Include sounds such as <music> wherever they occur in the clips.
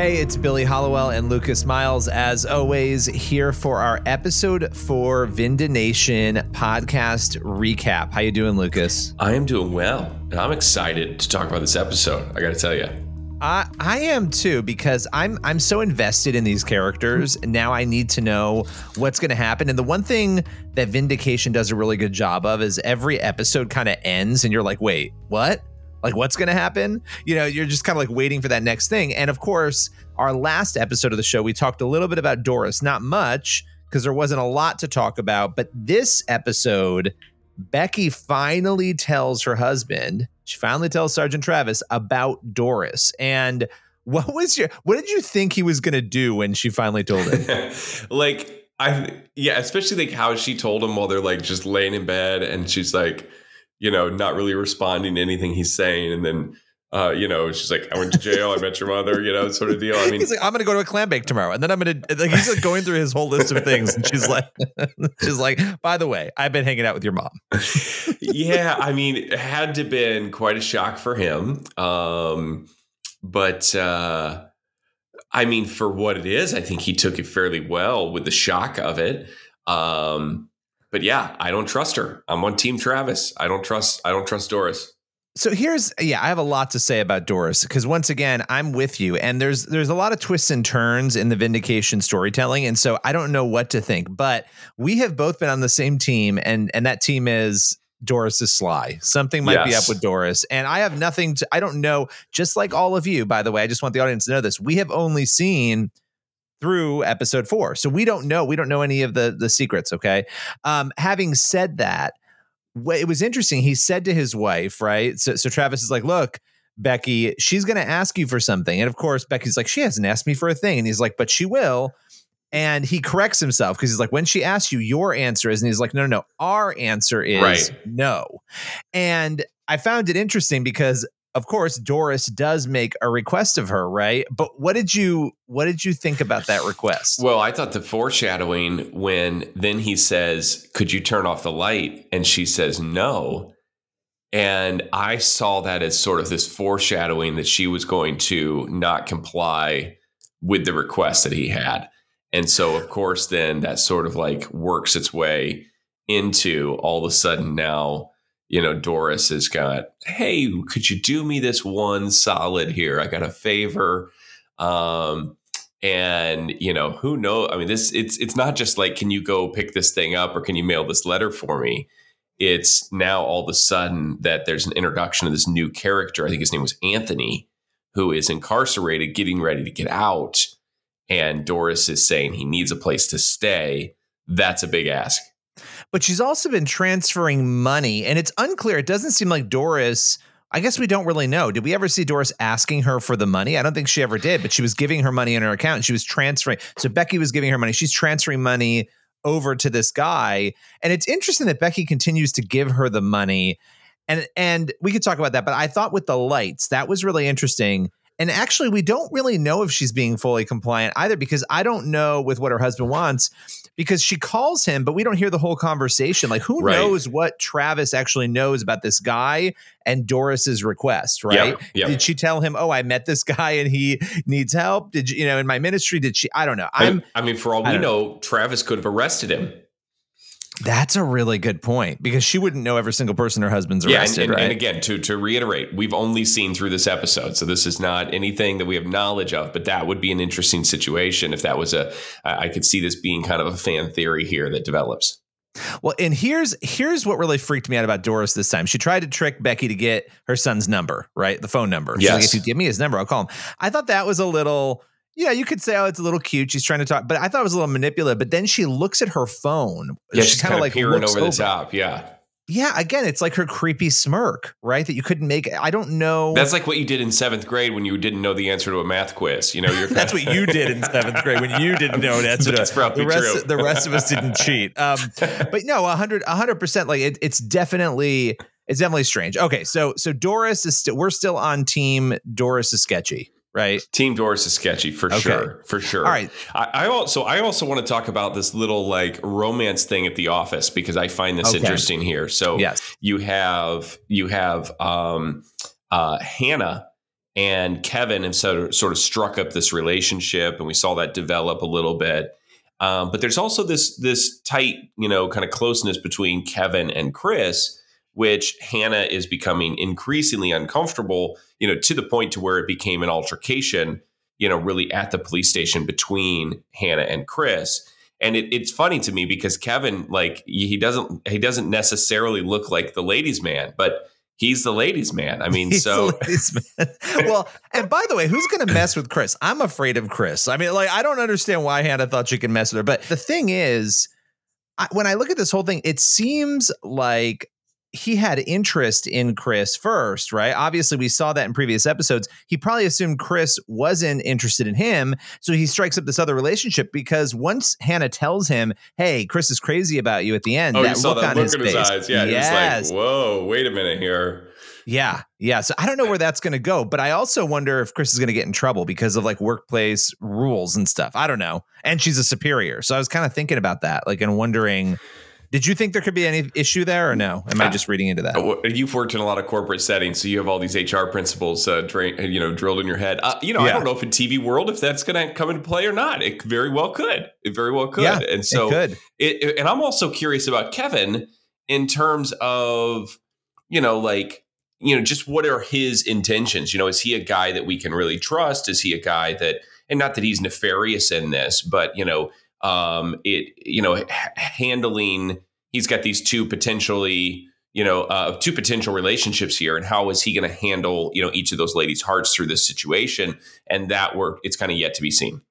Hey, it's Billy Hallowell and Lucas Miles, as always, here for our episode four Vindination podcast recap. How you doing, Lucas? I am doing well, and I'm excited to talk about this episode. I got to tell you. I I am too because I'm I'm so invested in these characters. Now I need to know what's going to happen. And the one thing that Vindication does a really good job of is every episode kind of ends, and you're like, wait, what? Like what's going to happen? You know you're just kind of like waiting for that next thing. And of course our last episode of the show we talked a little bit about doris. Not much because there wasn't a lot to talk about but this episode becky finally tells her husband she finally tells sergeant travis about doris. And what was your what did you think he was going to do when she finally told him? <laughs> Like i yeah especially like how she told him while they're like just laying in bed and she's like you know, not really responding to anything he's saying. And then, uh, you know, she's like, I went to jail, I met your mother, you know, sort of deal. I mean, he's like, I'm going to go to a clam bake tomorrow. And then I'm going to, like, he's like going through his whole list of things. And she's like, <laughs> she's like, by the way, I've been hanging out with your mom. yeah. <laughs> I mean, it had to been quite a shock for him. Um, but, uh, I mean, for what it is, I think he took it fairly well with the shock of it. Um, but yeah, I don't trust her. I'm on Team Travis. I don't trust. I don't trust Doris. So here's yeah, I have a lot to say about Doris because once again, I'm with you, and there's there's a lot of twists and turns in the vindication storytelling, and so I don't know what to think. But we have both been on the same team, and and that team is Doris is sly. Something might yes. be up with Doris. And I have nothing to, I don't know, just like all of you, by the way, I just want the audience to know this. We have only seen through episode four. So we don't know. We don't know any of the the secrets. Okay. Um, having said that, it was interesting. He said to his wife, right? So, so Travis is like, look, Becky, she's going to ask you for something. And of course, Becky's like, she hasn't asked me for a thing. And he's like, but she will. And he corrects himself because he's like, when she asks you, your answer is, and he's like, no, no, no, our answer is right. no. And I found it interesting because of course Doris does make a request of her, right? But what did you what did you think about that request? Well, I thought the foreshadowing when then he says, "Could you turn off the light?" and she says, "No." And I saw that as sort of this foreshadowing that she was going to not comply with the request that he had. And so of course then that sort of like works its way into all of a sudden now you know, Doris has got, hey, could you do me this one solid here? I got a favor. Um, and you know, who knows? I mean, this it's it's not just like, can you go pick this thing up or can you mail this letter for me? It's now all of a sudden that there's an introduction of this new character. I think his name was Anthony, who is incarcerated, getting ready to get out. And Doris is saying he needs a place to stay. That's a big ask but she's also been transferring money, and it's unclear. It doesn't seem like Doris. I guess we don't really know. Did we ever see Doris asking her for the money? I don't think she ever did, but she was giving her money in her account and she was transferring. So Becky was giving her money. She's transferring money over to this guy. And it's interesting that Becky continues to give her the money. And and we could talk about that, but I thought with the lights, that was really interesting and actually, we don't really know if she's being fully compliant either because I don't know with what her husband wants because she calls him, but we don't hear the whole conversation. Like, who right. knows what Travis actually knows about this guy and Doris's request, right? Did she tell him, "Oh, I met this guy and he needs help"? Did you, you know, in my ministry? Did she? I don't know. I'm. I mean, for all we know, know, Travis could have arrested him. That's a really good point because she wouldn't know every single person her husband's arrested. Yeah, and, and, right? and again, to to reiterate, we've only seen through this episode, so this is not anything that we have knowledge of. But that would be an interesting situation if that was a. I could see this being kind of a fan theory here that develops. Well, and here's here's what really freaked me out about Doris this time. She tried to trick Becky to get her son's number, right? The phone number. Yes. like, if you give me his number, I'll call him. I thought that was a little yeah, you could say, oh, it's a little cute. She's trying to talk, but I thought it was a little manipulative. But then she looks at her phone. Yeah, she's, she's kind of like peering over, over the top. Yeah. Yeah, again, it's like her creepy smirk, right? That you couldn't make. I don't know. That's like what you did in seventh grade when you didn't know the answer to a math quiz. You know, you're <laughs> that's what you did in seventh grade when you didn't know an answer. that's probably the rest. True. The rest of us didn't cheat. Um, <laughs> but no, hundred, hundred percent. Like it, it's definitely, it's definitely strange. Okay, so so Doris is still. We're still on team. Doris is sketchy right? Team Doris is sketchy for okay. sure, for sure. All right. I, I, also I also want to talk about this little like romance thing at the office because I find this okay. interesting here. So yes. you have you have um, uh, Hannah and Kevin have sort of, sort of struck up this relationship, and we saw that develop a little bit. Um, but there's also this this tight, you know, kind of closeness between Kevin and Kris, which Hannah is becoming increasingly uncomfortable, you know, to the point to where it became an altercation, you know, really at the police station between Hannah and Kris. And it, it's funny to me because Kevin, like, he doesn't he doesn't necessarily look like the ladies' man, but he's the ladies' man. I mean, <laughs> He's so the ladies' man. <laughs> well, and by the way, who's going to mess with Kris? I'm afraid of Kris. I mean, like, I don't understand why Hannah thought she could mess with her. But the thing is, I, when I look at this whole thing, it seems like he had interest in Kris first, right? Obviously, we saw that in previous episodes. He probably assumed Kris wasn't interested in him. So he strikes up this other relationship because once Hannah tells him, hey, Kris is crazy about you at the end, oh, that you saw look that on look his in his face. eyes. Yeah, yes. like, "Whoa, wait a minute here." Yeah. Yeah. So I don't know where that's going to go, but I also wonder if Kris is going to get in trouble because of like workplace rules and stuff. I don't know. And she's a superior. So I was kind of thinking about that, like, and wondering, did you think there could be any issue there or no? Am I just reading into that? Uh, You've worked in a lot of corporate settings, so you have all these HR principles, uh, you know, drilled in your head. Uh, you know, I don't know if in TV world if that's going to come into play or not. It very well could. It very well could. Yeah, and so, it, it- and I'm also curious about Kevin in terms of, you know, like, you know, just what are his intentions? You know, is he a guy that we can really trust? Is he a guy that, and not that he's nefarious in this, but you know, um, it, you know, handling. He's got these two potentially, you know, uh, two potential relationships here, and how is he going to handle, you know, each of those ladies' hearts through this situation? And that work, it's kind of yet to be seen.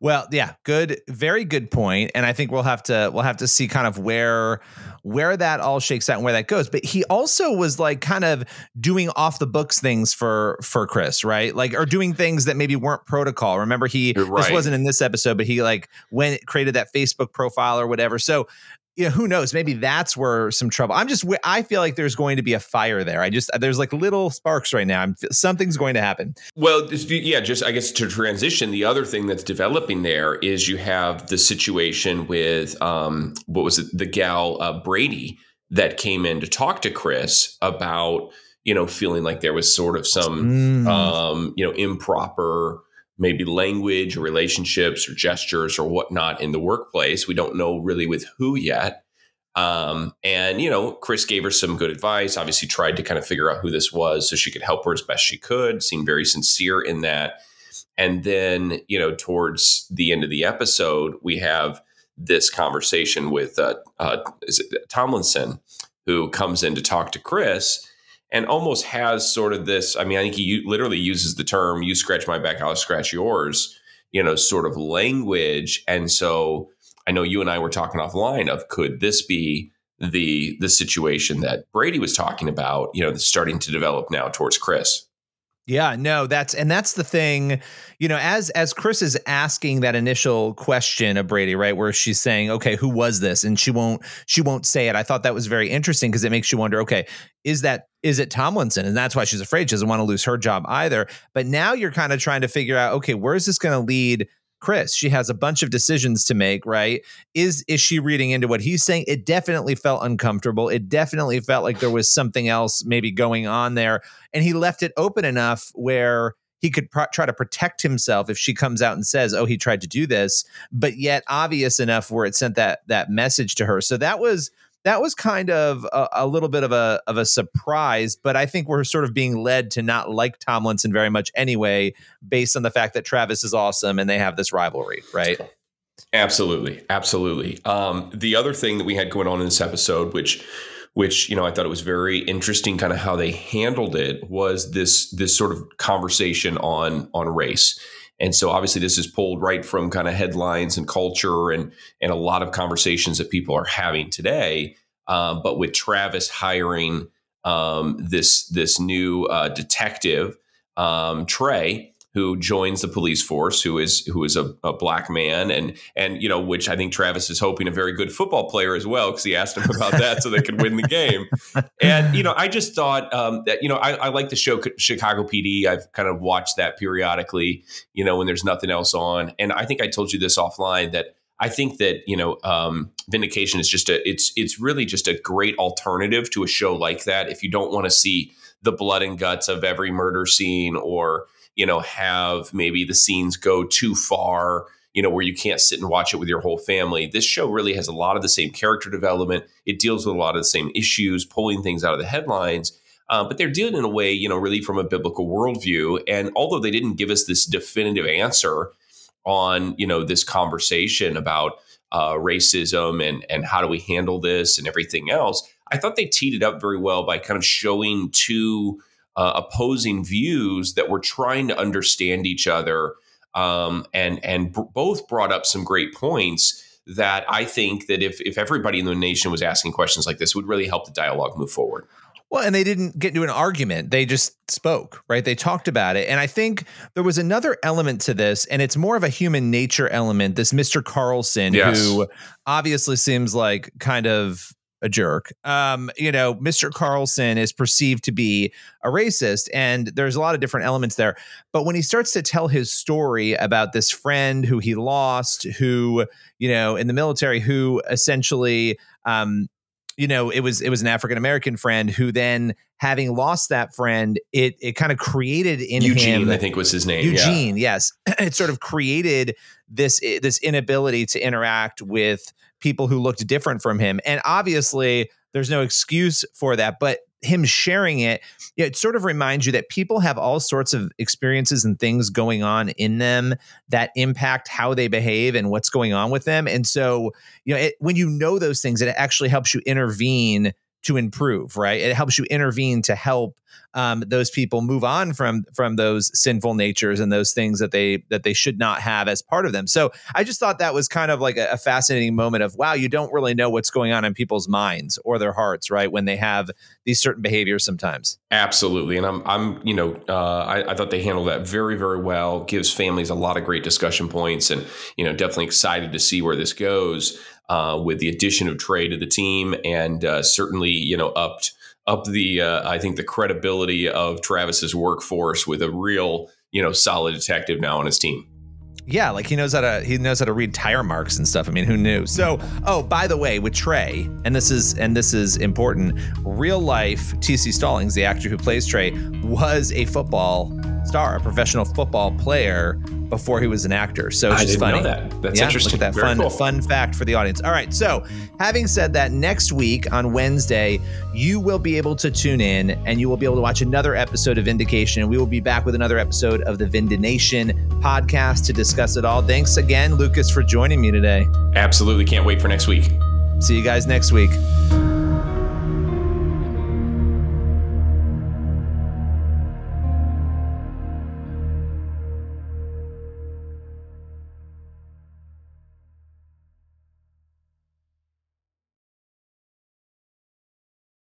Well, yeah, good, very good point. And I think we'll have to we'll have to see kind of where where that all shakes out and where that goes. But he also was like kind of doing off the books things for for Kris, right? Like or doing things that maybe weren't protocol. Remember, he You're this wasn't in this episode, but he like went created that Facebook profile or whatever. So you know, who knows? Maybe that's where some trouble. I'm just, I feel like there's going to be a fire there. I just, there's like little sparks right now. I'm, something's going to happen. Well, yeah, just I guess to transition, the other thing that's developing there is you have the situation with um, what was it, the gal uh, Brady that came in to talk to Kris about you know feeling like there was sort of some Mm. um, you know improper maybe language or relationships or gestures or whatnot in the workplace. We don't know really with who yet. Um, and you know, Kris gave her some good advice. Obviously, tried to kind of figure out who this was so she could help her as best she could. Seemed very sincere in that. And then, you know, towards the end of the episode, we have this conversation with uh, uh, is it Tomlinson, who comes in to talk to Kris, and almost has sort of this. I mean, I think he literally uses the term "you scratch my back, I'll scratch yours," you know, sort of language. And so, I know you and I were talking offline of could this be the the situation that Brady was talking about? You know, starting to develop now towards Kris. Yeah, no, that's and that's the thing, you know, as as Kris is asking that initial question of Brady, right, where she's saying, "Okay, who was this?" and she won't she won't say it. I thought that was very interesting because it makes you wonder, okay, is that is it Tomlinson? And that's why she's afraid. She doesn't want to lose her job either. But now you're kind of trying to figure out, okay, where is this going to lead Kris? She has a bunch of decisions to make, right? Is is she reading into what he's saying? It definitely felt uncomfortable. It definitely felt like there was something else maybe going on there and he left it open enough where he could pro- try to protect himself if she comes out and says, "Oh, he tried to do this," but yet obvious enough where it sent that that message to her. So that was that was kind of a, a little bit of a of a surprise, but I think we're sort of being led to not like Tomlinson very much anyway, based on the fact that Travis is awesome and they have this rivalry, right? Absolutely, absolutely. Um, the other thing that we had going on in this episode, which which you know I thought it was very interesting, kind of how they handled it, was this this sort of conversation on on race. And so obviously this is pulled right from kind of headlines and culture and and a lot of conversations that people are having today. Um, but with Travis hiring um, this this new uh, detective um, Trey, who joins the police force, who is who is a, a black man, and and you know, which I think Travis is hoping a very good football player as well, because he asked him about that so they could win the game. <laughs> And you know, I just thought um, that you know, I, I like the show Chicago PD. I've kind of watched that periodically, you know, when there's nothing else on. And I think I told you this offline that I think that you know, um, Vindication is just a it's it's really just a great alternative to a show like that. If you don't want to see the blood and guts of every murder scene or you know have maybe the scenes go too far you know where you can't sit and watch it with your whole family. This show really has a lot of the same character development. It deals with a lot of the same issues pulling things out of the headlines uh, but they're it in a way you know really from a biblical worldview. And although they didn't give us this definitive answer on you know this conversation about uh, racism and and how do we handle this and everything else i thought they teed it up very well by kind of showing two uh, opposing views that were trying to understand each other um, and and b- both brought up some great points that I think that if if everybody in the nation was asking questions like this, would really help the dialogue move forward. Well, and they didn't get into an argument. They just spoke, right? They talked about it. And I think there was another element to this, and it's more of a human nature element. This Mr. Carlson, yes. who obviously seems like kind of a jerk. Um, you know, Mr. Carlson is perceived to be a racist, and there's a lot of different elements there. But when he starts to tell his story about this friend who he lost, who, you know, in the military, who essentially, um, you know, it was it was an African American friend who then having lost that friend, it it kind of created in Eugene, him. I think was his name. Eugene, yeah. yes, <clears throat> it sort of created this this inability to interact with people who looked different from him. And obviously, there's no excuse for that. But him sharing it, it sort of reminds you that people have all sorts of experiences and things going on in them that impact how they behave and what's going on with them. And so, you know, it, when you know those things, it actually helps you intervene to improve, right? It helps you intervene to help um, those people move on from from those sinful natures and those things that they that they should not have as part of them. So I just thought that was kind of like a, a fascinating moment of wow, you don't really know what's going on in people's minds or their hearts, right? When they have these certain behaviors sometimes. Absolutely, and I'm I'm you know uh, I, I thought they handled that very very well. Gives families a lot of great discussion points, and you know definitely excited to see where this goes uh, with the addition of Trey to the team, and uh, certainly you know upped up the uh, I think the credibility of Travis's workforce with a real you know solid detective now on his team. Yeah, like he knows how to he knows how to read tire marks and stuff. I mean, who knew? So, oh, by the way, with Trey, and this is and this is important, real life TC Stallings, the actor who plays Trey, was a football star, a professional football player before he was an actor. So it's I just funny. that. That's yeah, interesting. Look at that Very fun cool. fun fact for the audience. All right. So having said that, next week on Wednesday, you will be able to tune in and you will be able to watch another episode of Vindication. And we will be back with another episode of the Vindination podcast to discuss it all. Thanks again, Lucas, for joining me today. Absolutely. Can't wait for next week. See you guys next week.